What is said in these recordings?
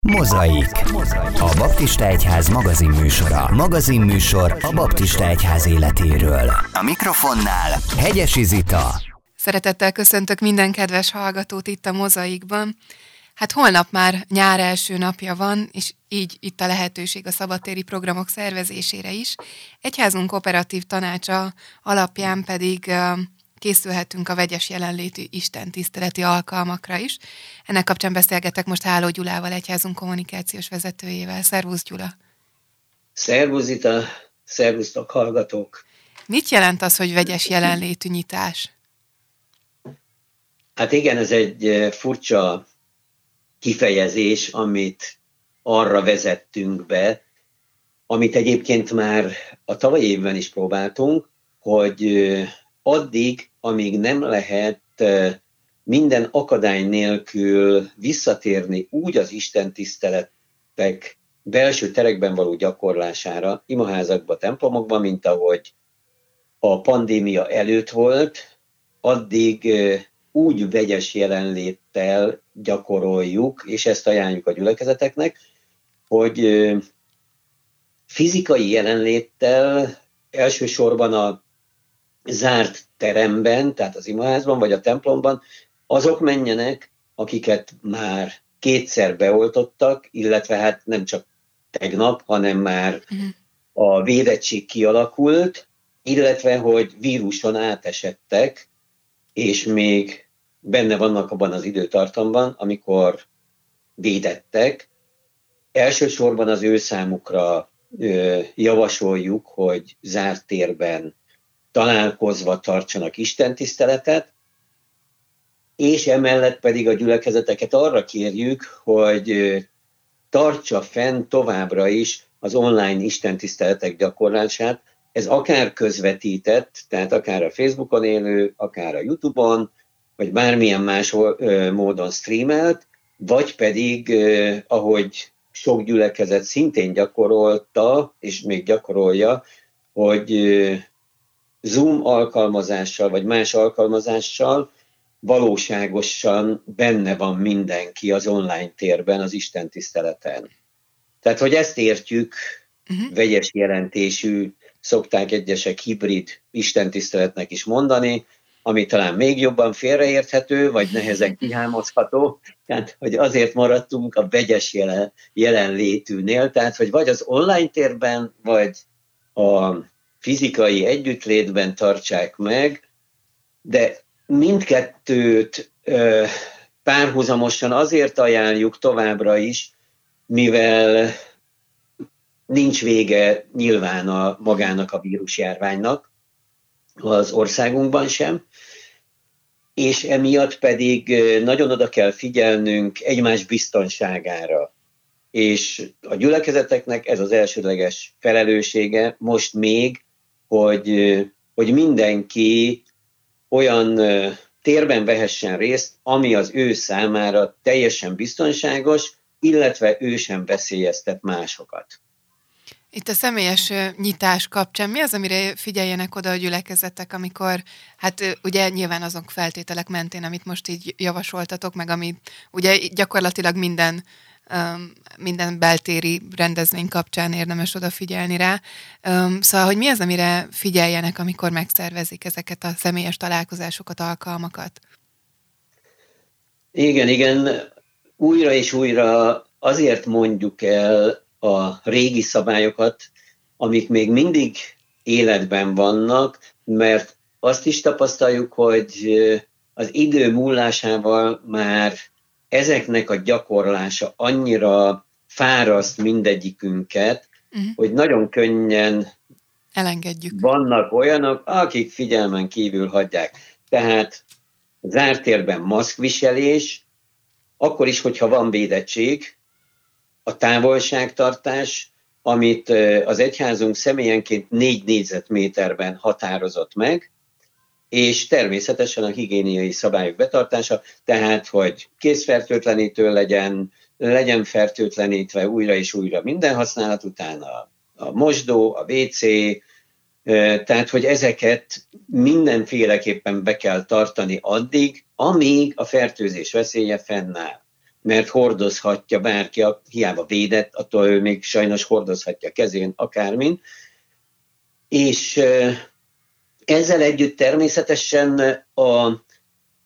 Mozaik. A Baptista Egyház magazinműsora. Magazinműsor a Baptista Egyház életéről. A mikrofonnál Hegyesi Zita. Szeretettel köszöntök minden kedves hallgatót itt a Mozaikban. Hát holnap már nyár első napja van, és így itt a lehetőség a szabadtéri programok szervezésére is. Egyházunk operatív tanácsa alapján pedig készülhetünk a vegyes jelenlétű Isten tiszteleti alkalmakra is. Ennek kapcsán beszélgetek most Háló Gyulával, egyházunk kommunikációs vezetőjével. Szervusz Gyula! Szervusz Ita! Szervusztok hallgatók! Mit jelent az, hogy vegyes jelenlétű nyitás? Hát igen, ez egy eh, furcsa kifejezés, amit arra vezettünk be, amit egyébként már a tavalyi évben is próbáltunk, hogy eh, addig, amíg nem lehet minden akadály nélkül visszatérni úgy az Isten tiszteletek belső terekben való gyakorlására, imaházakba, templomokba, mint ahogy a pandémia előtt volt, addig úgy vegyes jelenléttel gyakoroljuk, és ezt ajánljuk a gyülekezeteknek, hogy fizikai jelenléttel elsősorban a zárt teremben, tehát az imaházban vagy a templomban, azok menjenek, akiket már kétszer beoltottak, illetve hát nem csak tegnap, hanem már uh-huh. a védettség kialakult, illetve hogy víruson átesettek, és még benne vannak abban az időtartamban, amikor védettek. Elsősorban az ő számukra ö, javasoljuk, hogy zárt térben találkozva tartsanak istentiszteletet, és emellett pedig a gyülekezeteket arra kérjük, hogy tartsa fenn továbbra is az online istentiszteletek gyakorlását, ez akár közvetített, tehát akár a Facebookon élő, akár a Youtube-on, vagy bármilyen más módon streamelt, vagy pedig, ahogy sok gyülekezet szintén gyakorolta, és még gyakorolja, hogy Zoom alkalmazással, vagy más alkalmazással valóságosan benne van mindenki az online térben, az Isten tiszteleten. Tehát, hogy ezt értjük, uh-huh. vegyes jelentésű, szokták egyesek hibrid istentiszteletnek is mondani, ami talán még jobban félreérthető, vagy nehezen kihámozható, tehát hogy azért maradtunk a vegyes jelen, jelenlétűnél, tehát hogy vagy az online térben, vagy a fizikai együttlétben tartsák meg, de mindkettőt párhuzamosan azért ajánljuk továbbra is, mivel nincs vége nyilván a magának a vírusjárványnak, az országunkban sem, és emiatt pedig nagyon oda kell figyelnünk egymás biztonságára. És a gyülekezeteknek ez az elsődleges felelőssége most még, hogy, hogy mindenki olyan térben vehessen részt, ami az ő számára teljesen biztonságos, illetve ő sem veszélyeztet másokat. Itt a személyes nyitás kapcsán mi az, amire figyeljenek oda a gyülekezetek, amikor, hát ugye nyilván azok feltételek mentén, amit most így javasoltatok, meg ami ugye gyakorlatilag minden minden beltéri rendezvény kapcsán érdemes odafigyelni rá. Szóval, hogy mi az, amire figyeljenek, amikor megszervezik ezeket a személyes találkozásokat, alkalmakat? Igen, igen. Újra és újra azért mondjuk el a régi szabályokat, amik még mindig életben vannak, mert azt is tapasztaljuk, hogy az idő múlásával már ezeknek a gyakorlása annyira fáraszt mindegyikünket, uh-huh. hogy nagyon könnyen elengedjük. Vannak olyanok, akik figyelmen kívül hagyják. Tehát zártérben maszkviselés, akkor is, hogyha van védettség, a távolságtartás, amit az egyházunk személyenként négy négyzetméterben határozott meg, és természetesen a higiéniai szabályok betartása, tehát hogy készfertőtlenítő legyen, legyen fertőtlenítve újra és újra minden használat után a, a mosdó, a WC, tehát hogy ezeket mindenféleképpen be kell tartani addig, amíg a fertőzés veszélye fennáll. mert hordozhatja bárki, hiába védett, attól ő még sajnos hordozhatja kezén akármin. És ezzel együtt természetesen a,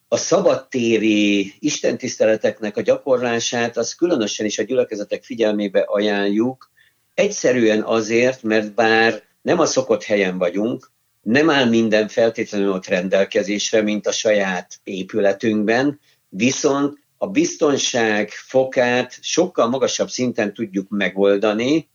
a szabadtéri istentiszteleteknek a gyakorlását, az különösen is a gyülekezetek figyelmébe ajánljuk, egyszerűen azért, mert bár nem a szokott helyen vagyunk, nem áll minden feltétlenül ott rendelkezésre, mint a saját épületünkben, viszont a biztonság fokát sokkal magasabb szinten tudjuk megoldani,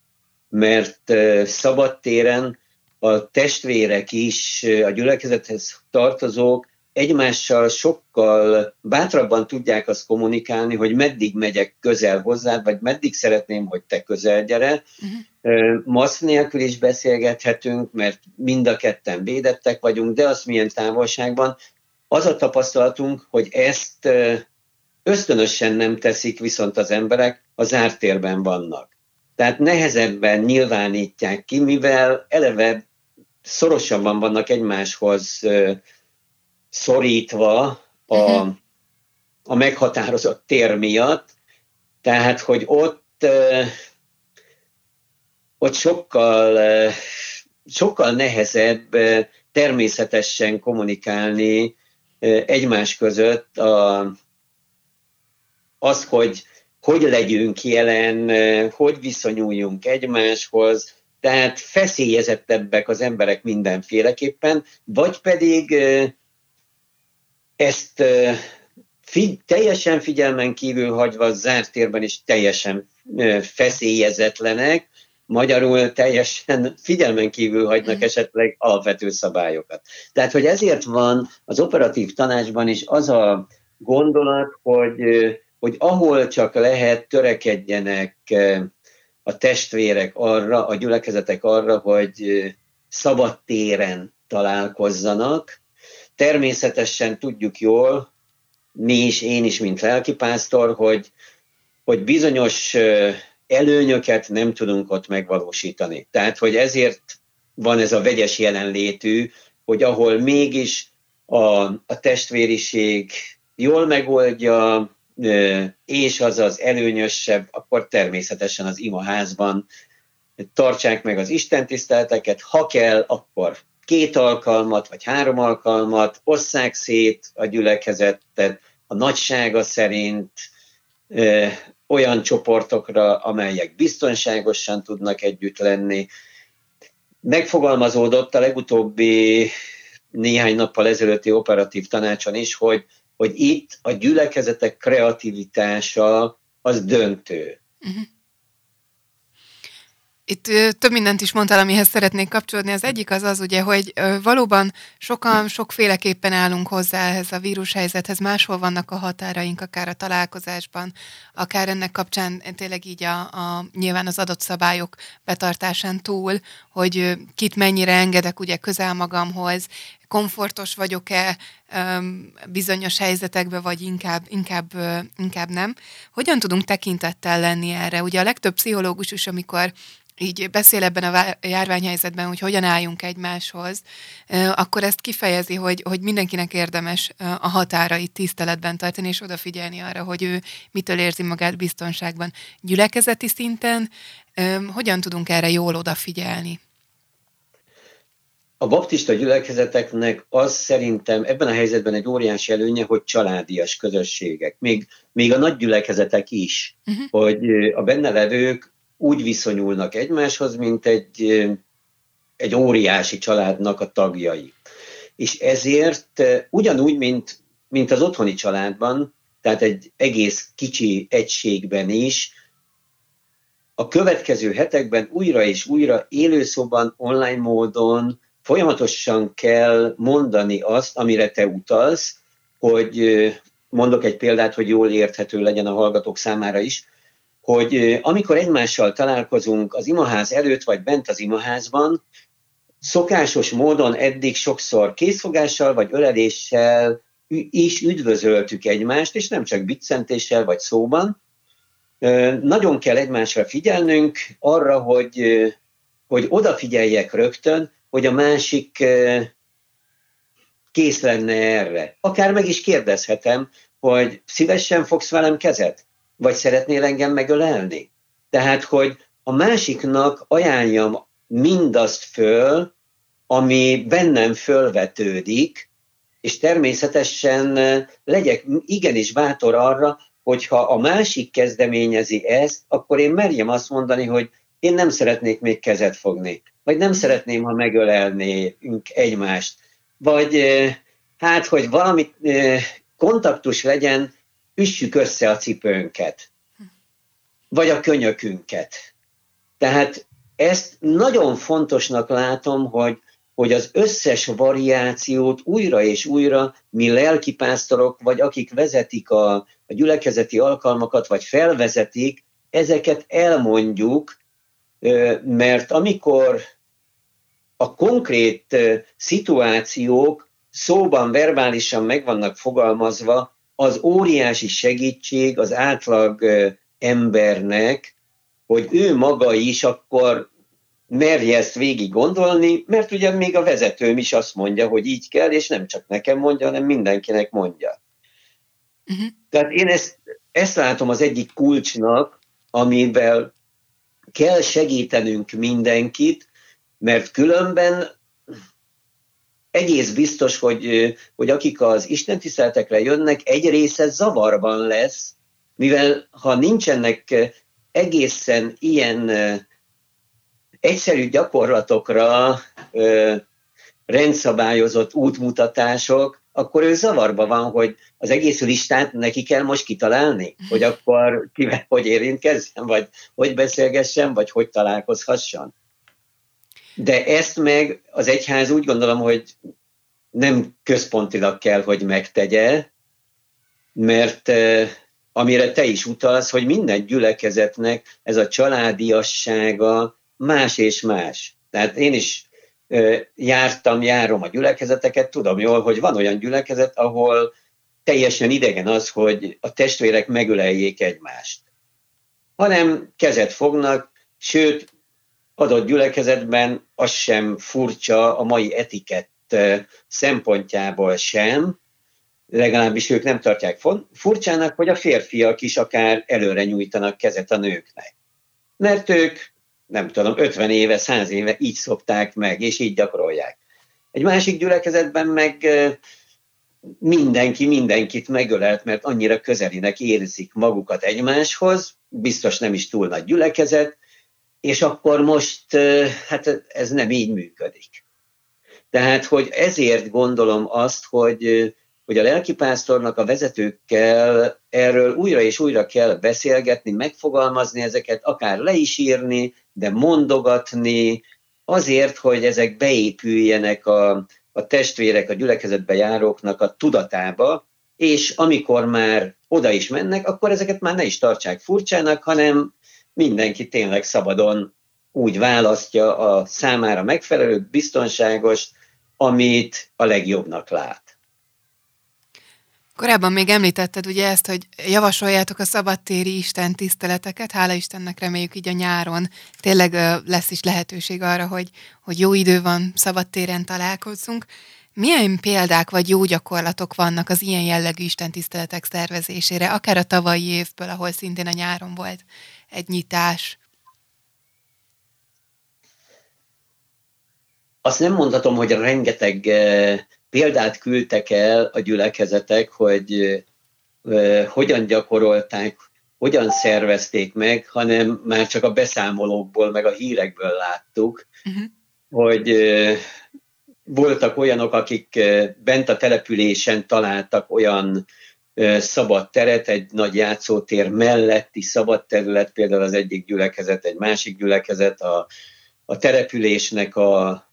mert szabadtéren a testvérek is, a gyülekezethez tartozók egymással sokkal bátrabban tudják azt kommunikálni, hogy meddig megyek közel hozzád, vagy meddig szeretném, hogy te közel gyere. Uh-huh. Masz nélkül is beszélgethetünk, mert mind a ketten védettek vagyunk, de az milyen távolságban. Az a tapasztalatunk, hogy ezt ösztönösen nem teszik viszont az emberek, a zárt térben vannak. Tehát nehezebben nyilvánítják ki, mivel eleve szorosabban vannak egymáshoz szorítva a, uh-huh. a meghatározott tér miatt, tehát hogy ott, ott sokkal, sokkal nehezebb természetesen kommunikálni egymás között a, az, hogy hogy legyünk jelen, hogy viszonyuljunk egymáshoz, tehát feszélyezettebbek az emberek mindenféleképpen, vagy pedig ezt figy- teljesen figyelmen kívül hagyva zárt térben is teljesen feszélyezetlenek, magyarul teljesen figyelmen kívül hagynak mm. esetleg alapvető szabályokat. Tehát, hogy ezért van az operatív tanácsban is az a gondolat, hogy, hogy ahol csak lehet, törekedjenek a testvérek arra, a gyülekezetek arra, hogy szabad téren találkozzanak, Természetesen tudjuk jól, mi is, én is, mint lelkipásztor, hogy, hogy bizonyos előnyöket nem tudunk ott megvalósítani. Tehát, hogy ezért van ez a vegyes jelenlétű, hogy ahol mégis a, a testvériség jól megoldja, és az az előnyösebb, akkor természetesen az imaházban tartsák meg az istentiszteleteket, ha kell, akkor két alkalmat, vagy három alkalmat, osszák szét a gyülekezetet a nagysága szerint ö, olyan csoportokra, amelyek biztonságosan tudnak együtt lenni. Megfogalmazódott a legutóbbi néhány nappal ezelőtti operatív tanácson is, hogy, hogy itt a gyülekezetek kreativitása az döntő. Uh-huh. Itt több mindent is mondtál, amihez szeretnék kapcsolódni. Az egyik az az ugye, hogy valóban sokan sokféleképpen állunk hozzá ehhez a vírushelyzethez, máshol vannak a határaink, akár a találkozásban, akár ennek kapcsán tényleg így a, a nyilván az adott szabályok betartásán túl, hogy kit mennyire engedek ugye közel magamhoz, komfortos vagyok-e bizonyos helyzetekben, vagy inkább, inkább, inkább nem. Hogyan tudunk tekintettel lenni erre? Ugye a legtöbb pszichológus is, amikor így beszél ebben a járványhelyzetben, hogy hogyan álljunk egymáshoz, akkor ezt kifejezi, hogy, hogy mindenkinek érdemes a határait tiszteletben tartani, és odafigyelni arra, hogy ő mitől érzi magát biztonságban. Gyülekezeti szinten hogyan tudunk erre jól odafigyelni? A baptista gyülekezeteknek az szerintem ebben a helyzetben egy óriási előnye, hogy családias közösségek, még, még a nagy gyülekezetek is, uh-huh. hogy a benne levők úgy viszonyulnak egymáshoz, mint egy, egy óriási családnak a tagjai. És ezért ugyanúgy, mint, mint az otthoni családban, tehát egy egész kicsi egységben is, a következő hetekben újra és újra élőszóban, online módon folyamatosan kell mondani azt, amire te utalsz, hogy mondok egy példát, hogy jól érthető legyen a hallgatók számára is, hogy amikor egymással találkozunk az imaház előtt, vagy bent az imaházban, szokásos módon eddig sokszor készfogással vagy öleléssel is üdvözöltük egymást, és nem csak biccentéssel vagy szóban. Nagyon kell egymásra figyelnünk arra, hogy, hogy odafigyeljek rögtön, hogy a másik kész lenne erre. Akár meg is kérdezhetem, hogy szívesen fogsz velem kezet? vagy szeretnél engem megölelni? Tehát, hogy a másiknak ajánljam mindazt föl, ami bennem fölvetődik, és természetesen legyek igenis bátor arra, hogyha a másik kezdeményezi ezt, akkor én merjem azt mondani, hogy én nem szeretnék még kezet fogni, vagy nem szeretném, ha megölelnénk egymást, vagy hát, hogy valami kontaktus legyen, üssük össze a cipőnket, vagy a könyökünket. Tehát ezt nagyon fontosnak látom, hogy, hogy az összes variációt újra és újra mi lelkipásztorok, vagy akik vezetik a, a gyülekezeti alkalmakat, vagy felvezetik, ezeket elmondjuk, mert amikor a konkrét szituációk szóban, verbálisan meg vannak fogalmazva, az óriási segítség az átlag embernek, hogy ő maga is akkor merje ezt végig gondolni, mert ugye még a vezetőm is azt mondja, hogy így kell, és nem csak nekem mondja, hanem mindenkinek mondja. Uh-huh. Tehát én ezt, ezt látom az egyik kulcsnak, amivel kell segítenünk mindenkit, mert különben egész biztos, hogy, hogy akik az istentiszteletekre jönnek, egy része zavarban lesz, mivel ha nincsenek egészen ilyen egyszerű gyakorlatokra rendszabályozott útmutatások, akkor ő zavarba van, hogy az egész listát neki kell most kitalálni, hogy akkor kivel hogy érintkezzen, vagy hogy beszélgessen, vagy hogy találkozhasson. De ezt meg az egyház úgy gondolom, hogy nem központilag kell, hogy megtegye, mert amire te is utalsz, hogy minden gyülekezetnek ez a családiassága más és más. Tehát én is jártam, járom a gyülekezeteket, tudom jól, hogy van olyan gyülekezet, ahol teljesen idegen az, hogy a testvérek megöleljék egymást. Hanem kezet fognak, sőt, adott gyülekezetben az sem furcsa a mai etikett szempontjából sem, legalábbis ők nem tartják furcsának, hogy a férfiak is akár előre nyújtanak kezet a nőknek. Mert ők, nem tudom, 50 éve, 100 éve így szokták meg, és így gyakorolják. Egy másik gyülekezetben meg mindenki mindenkit megölelt, mert annyira közelinek érzik magukat egymáshoz, biztos nem is túl nagy gyülekezet, és akkor most hát ez nem így működik. Tehát, hogy ezért gondolom azt, hogy, hogy a lelkipásztornak a vezetőkkel erről újra és újra kell beszélgetni, megfogalmazni ezeket, akár le is írni, de mondogatni, azért, hogy ezek beépüljenek a, a testvérek, a gyülekezetbe járóknak a tudatába, és amikor már oda is mennek, akkor ezeket már ne is tartsák furcsának, hanem mindenki tényleg szabadon úgy választja a számára megfelelő, biztonságos, amit a legjobbnak lát. Korábban még említetted ugye ezt, hogy javasoljátok a szabadtéri Isten tiszteleteket, hála Istennek reméljük így a nyáron tényleg lesz is lehetőség arra, hogy, hogy jó idő van, szabadtéren találkozzunk. Milyen példák vagy jó gyakorlatok vannak az ilyen jellegű istentiszteletek szervezésére, akár a tavalyi évből, ahol szintén a nyáron volt egy nyitás? Azt nem mondhatom, hogy rengeteg eh, példát küldtek el a gyülekezetek, hogy eh, hogyan gyakorolták, hogyan szervezték meg, hanem már csak a beszámolókból, meg a hírekből láttuk, uh-huh. hogy eh, voltak olyanok, akik bent a településen találtak olyan szabad teret, egy nagy játszótér melletti szabad terület, például az egyik gyülekezet, egy másik gyülekezet, a, a településnek a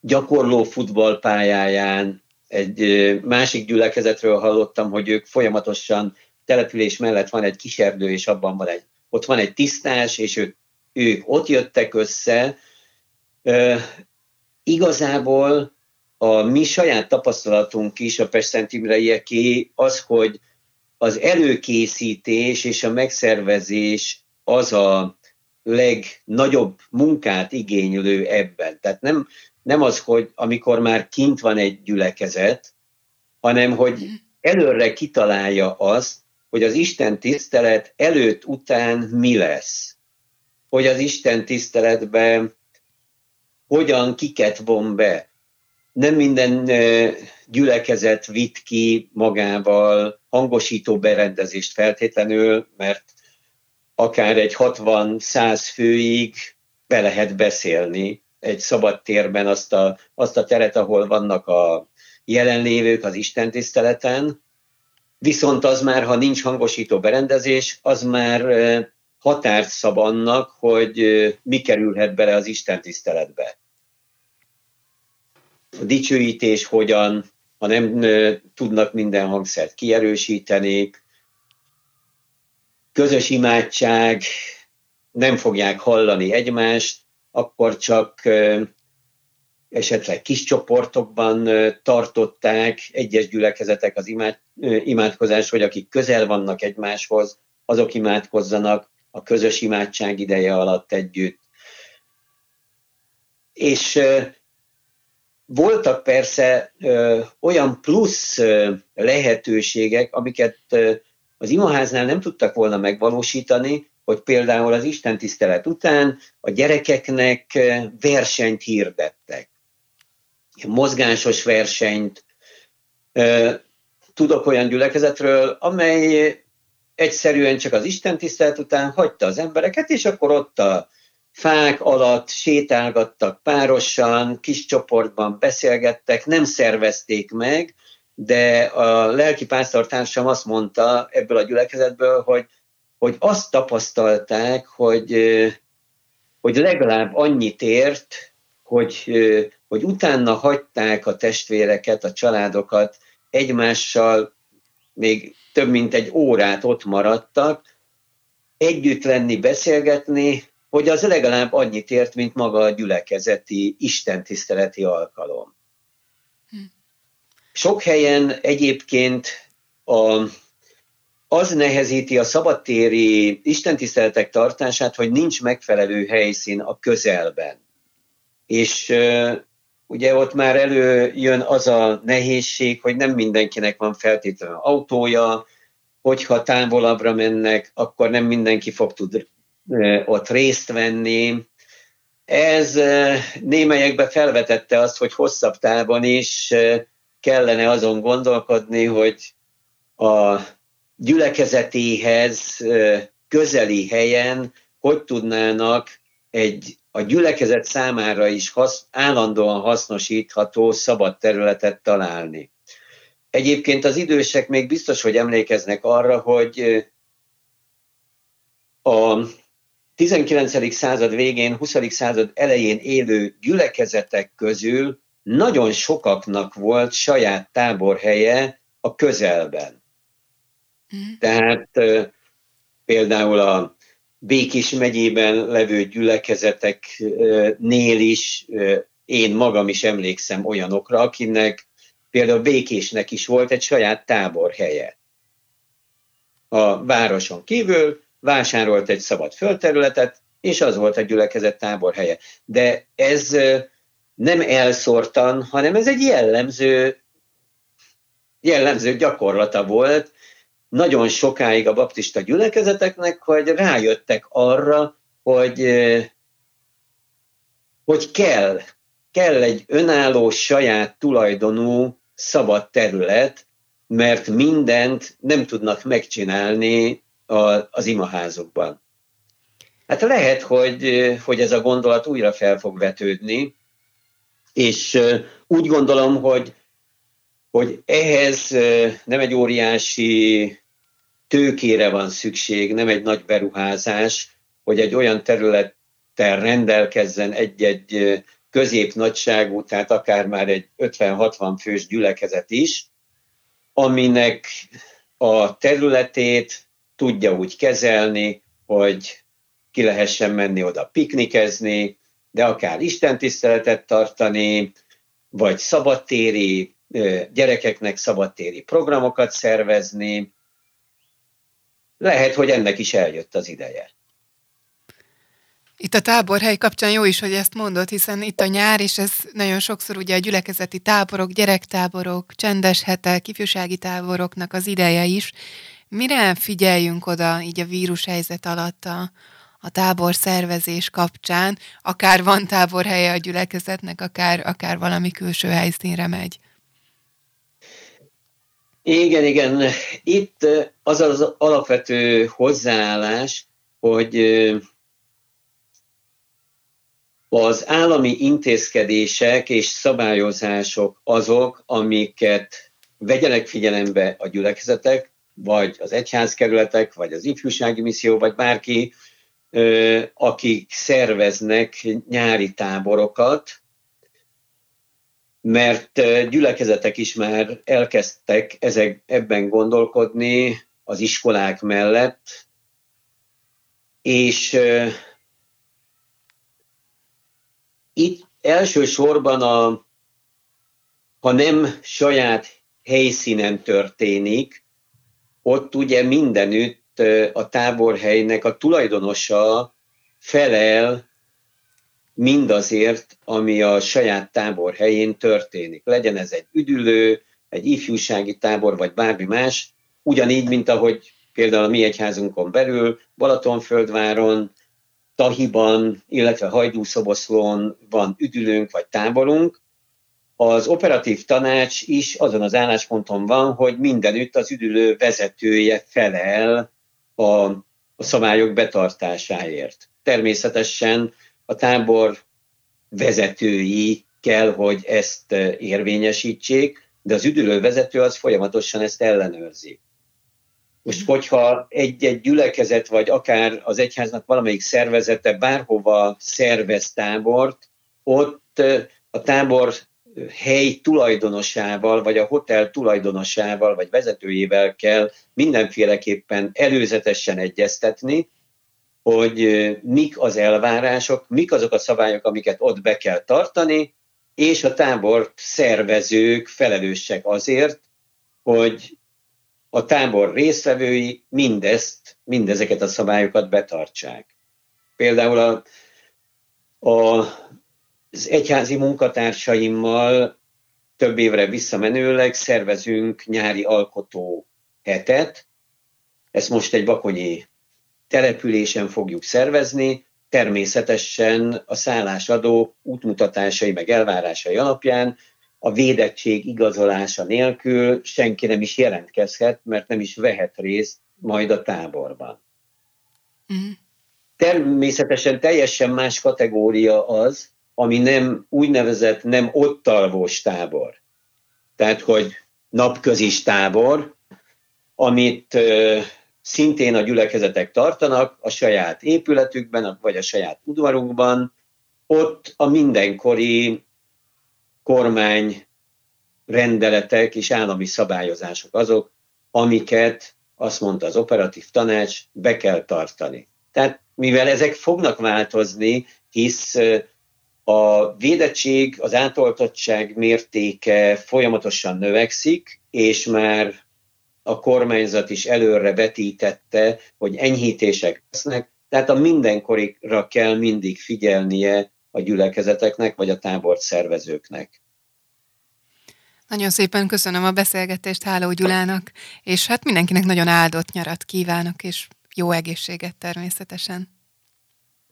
gyakorló futballpályáján, egy másik gyülekezetről hallottam, hogy ők folyamatosan település mellett van egy kiserdő, és abban van egy, ott van egy tisztás, és ők, ők ott jöttek össze. Igazából a mi saját tapasztalatunk is, a Pest Imreieké, az, hogy az előkészítés és a megszervezés az a legnagyobb munkát igénylő ebben. Tehát nem, nem az, hogy amikor már kint van egy gyülekezet, hanem hogy előre kitalálja azt, hogy az Isten tisztelet előtt, után mi lesz. Hogy az Isten tiszteletben hogyan kiket von be. Nem minden gyülekezet vitt ki magával hangosító berendezést feltétlenül, mert akár egy 60-100 főig be lehet beszélni egy szabad térben azt a, azt a teret, ahol vannak a jelenlévők az Isten tiszteleten, viszont az már, ha nincs hangosító berendezés, az már határt szab annak, hogy mi kerülhet bele az Isten tiszteletbe. A dicsőítés hogyan, ha nem tudnak minden hangszert kierősíteni, közös imádság, nem fogják hallani egymást, akkor csak esetleg kis csoportokban tartották egyes gyülekezetek az imád, imádkozás, hogy akik közel vannak egymáshoz, azok imádkozzanak a közös imádság ideje alatt együtt. És voltak persze olyan plusz lehetőségek, amiket az imaháznál nem tudtak volna megvalósítani, hogy például az Isten tisztelet után a gyerekeknek versenyt hirdettek. Mozgásos versenyt. Tudok olyan gyülekezetről, amely egyszerűen csak az Isten tisztelet után hagyta az embereket, és akkor ott a fák alatt sétálgattak párosan, kis csoportban beszélgettek, nem szervezték meg, de a lelki pásztortársam azt mondta ebből a gyülekezetből, hogy, hogy azt tapasztalták, hogy, hogy legalább annyit ért, hogy, hogy utána hagyták a testvéreket, a családokat egymással, még több mint egy órát ott maradtak, együtt lenni, beszélgetni, hogy az legalább annyit ért, mint maga a gyülekezeti, istentiszteleti alkalom. Hm. Sok helyen egyébként a, az nehezíti a szabadtéri istentiszteletek tartását, hogy nincs megfelelő helyszín a közelben. És ugye ott már előjön az a nehézség, hogy nem mindenkinek van feltétlenül autója, hogyha távolabbra mennek, akkor nem mindenki fog tud ott részt venni. Ez némelyekbe felvetette azt, hogy hosszabb távon is kellene azon gondolkodni, hogy a gyülekezetéhez közeli helyen hogy tudnának egy a gyülekezet számára is hasz, állandóan hasznosítható szabad területet találni. Egyébként az idősek még biztos, hogy emlékeznek arra, hogy a 19. század végén, 20. század elején élő gyülekezetek közül nagyon sokaknak volt saját táborhelye a közelben. Mm. Tehát például a Békés megyében levő gyülekezeteknél is én magam is emlékszem olyanokra, akinek például Békésnek is volt egy saját táborhelye. A városon kívül vásárolt egy szabad földterületet, és az volt a gyülekezet táborhelye. De ez nem elszórtan, hanem ez egy jellemző, jellemző gyakorlata volt nagyon sokáig a baptista gyülekezeteknek, hogy rájöttek arra, hogy, hogy kell, kell egy önálló, saját tulajdonú szabad terület, mert mindent nem tudnak megcsinálni a, az imaházokban. Hát lehet, hogy, hogy ez a gondolat újra fel fog vetődni, és úgy gondolom, hogy, hogy ehhez nem egy óriási tőkére van szükség, nem egy nagy beruházás, hogy egy olyan területtel rendelkezzen egy-egy középnagyságú, tehát akár már egy 50-60 fős gyülekezet is, aminek a területét tudja úgy kezelni, hogy ki lehessen menni oda piknikezni, de akár istentiszteletet tartani, vagy szabadtéri, gyerekeknek szabadtéri programokat szervezni. Lehet, hogy ennek is eljött az ideje. Itt a táborhely kapcsán jó is, hogy ezt mondod, hiszen itt a nyár, és ez nagyon sokszor ugye a gyülekezeti táborok, gyerektáborok, csendes hetek, ifjúsági táboroknak az ideje is, Mire figyeljünk oda így a vírus helyzet alatt a, a tábor szervezés kapcsán, akár van táborhelye a gyülekezetnek, akár, akár valami külső helyszínre megy? Igen, igen. Itt az az alapvető hozzáállás, hogy az állami intézkedések és szabályozások azok, amiket vegyenek figyelembe a gyülekezetek, vagy az egyházkerületek, vagy az ifjúsági misszió, vagy bárki, akik szerveznek nyári táborokat, mert gyülekezetek is már elkezdtek ezek, ebben gondolkodni az iskolák mellett, és itt elsősorban a, ha nem saját helyszínen történik, ott ugye mindenütt a táborhelynek a tulajdonosa felel mindazért, ami a saját tábor helyén történik. Legyen ez egy üdülő, egy ifjúsági tábor, vagy bármi más, ugyanígy, mint ahogy például a mi egyházunkon belül, Balatonföldváron, Tahiban, illetve Hajdúszoboszlón van üdülőnk vagy táborunk. Az operatív tanács is azon az állásponton van, hogy mindenütt az üdülő vezetője felel a, a szabályok betartásáért. Természetesen a tábor vezetői kell, hogy ezt érvényesítsék, de az üdülő vezető az folyamatosan ezt ellenőrzi. Most, hogyha egy-egy gyülekezet, vagy akár az egyháznak valamelyik szervezete bárhova szervez tábort, ott a tábor hely tulajdonosával, vagy a hotel tulajdonosával, vagy vezetőjével kell mindenféleképpen előzetesen egyeztetni, hogy mik az elvárások, mik azok a szabályok, amiket ott be kell tartani, és a tábor szervezők felelősek azért, hogy a tábor résztvevői mindezt, mindezeket a szabályokat betartsák. Például a, a, az egyházi munkatársaimmal több évre visszamenőleg szervezünk nyári alkotó hetet. Ezt most egy bakonyi településen fogjuk szervezni, természetesen a szállásadó útmutatásai meg elvárásai alapján a védettség igazolása nélkül senki nem is jelentkezhet, mert nem is vehet részt majd a táborban. Mm. Természetesen teljesen más kategória az, ami nem úgynevezett nem ott alvós tábor. Tehát, hogy napközis tábor, amit szintén a gyülekezetek tartanak a saját épületükben, vagy a saját udvarukban, ott a mindenkori kormány rendeletek és állami szabályozások azok, amiket azt mondta az operatív tanács, be kell tartani. Tehát mivel ezek fognak változni, hisz a védettség, az átoltottság mértéke folyamatosan növekszik, és már a kormányzat is előre vetítette, hogy enyhítések lesznek, tehát a mindenkorikra kell mindig figyelnie a gyülekezeteknek, vagy a tábort szervezőknek. Nagyon szépen köszönöm a beszélgetést Háló Gyulának, és hát mindenkinek nagyon áldott nyarat kívánok, és jó egészséget természetesen.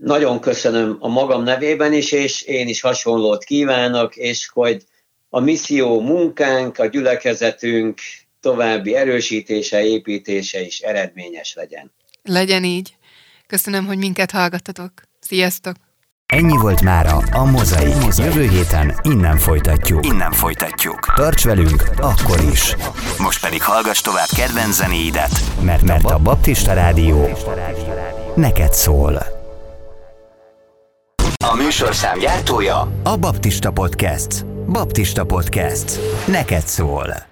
Nagyon köszönöm a magam nevében is, és én is hasonlót kívánok, és hogy a misszió munkánk, a gyülekezetünk további erősítése, építése is eredményes legyen. Legyen így. Köszönöm, hogy minket hallgattatok. Sziasztok! Ennyi volt mára a Mozai. Jövő héten innen folytatjuk. Innen folytatjuk. Tarts velünk akkor is. Most pedig hallgass tovább kedvenc zenéidet, mert, mert a Baptista Rádió neked szól. A műsorszám gyártója a Baptista Podcast. Baptista Podcast. Neked szól.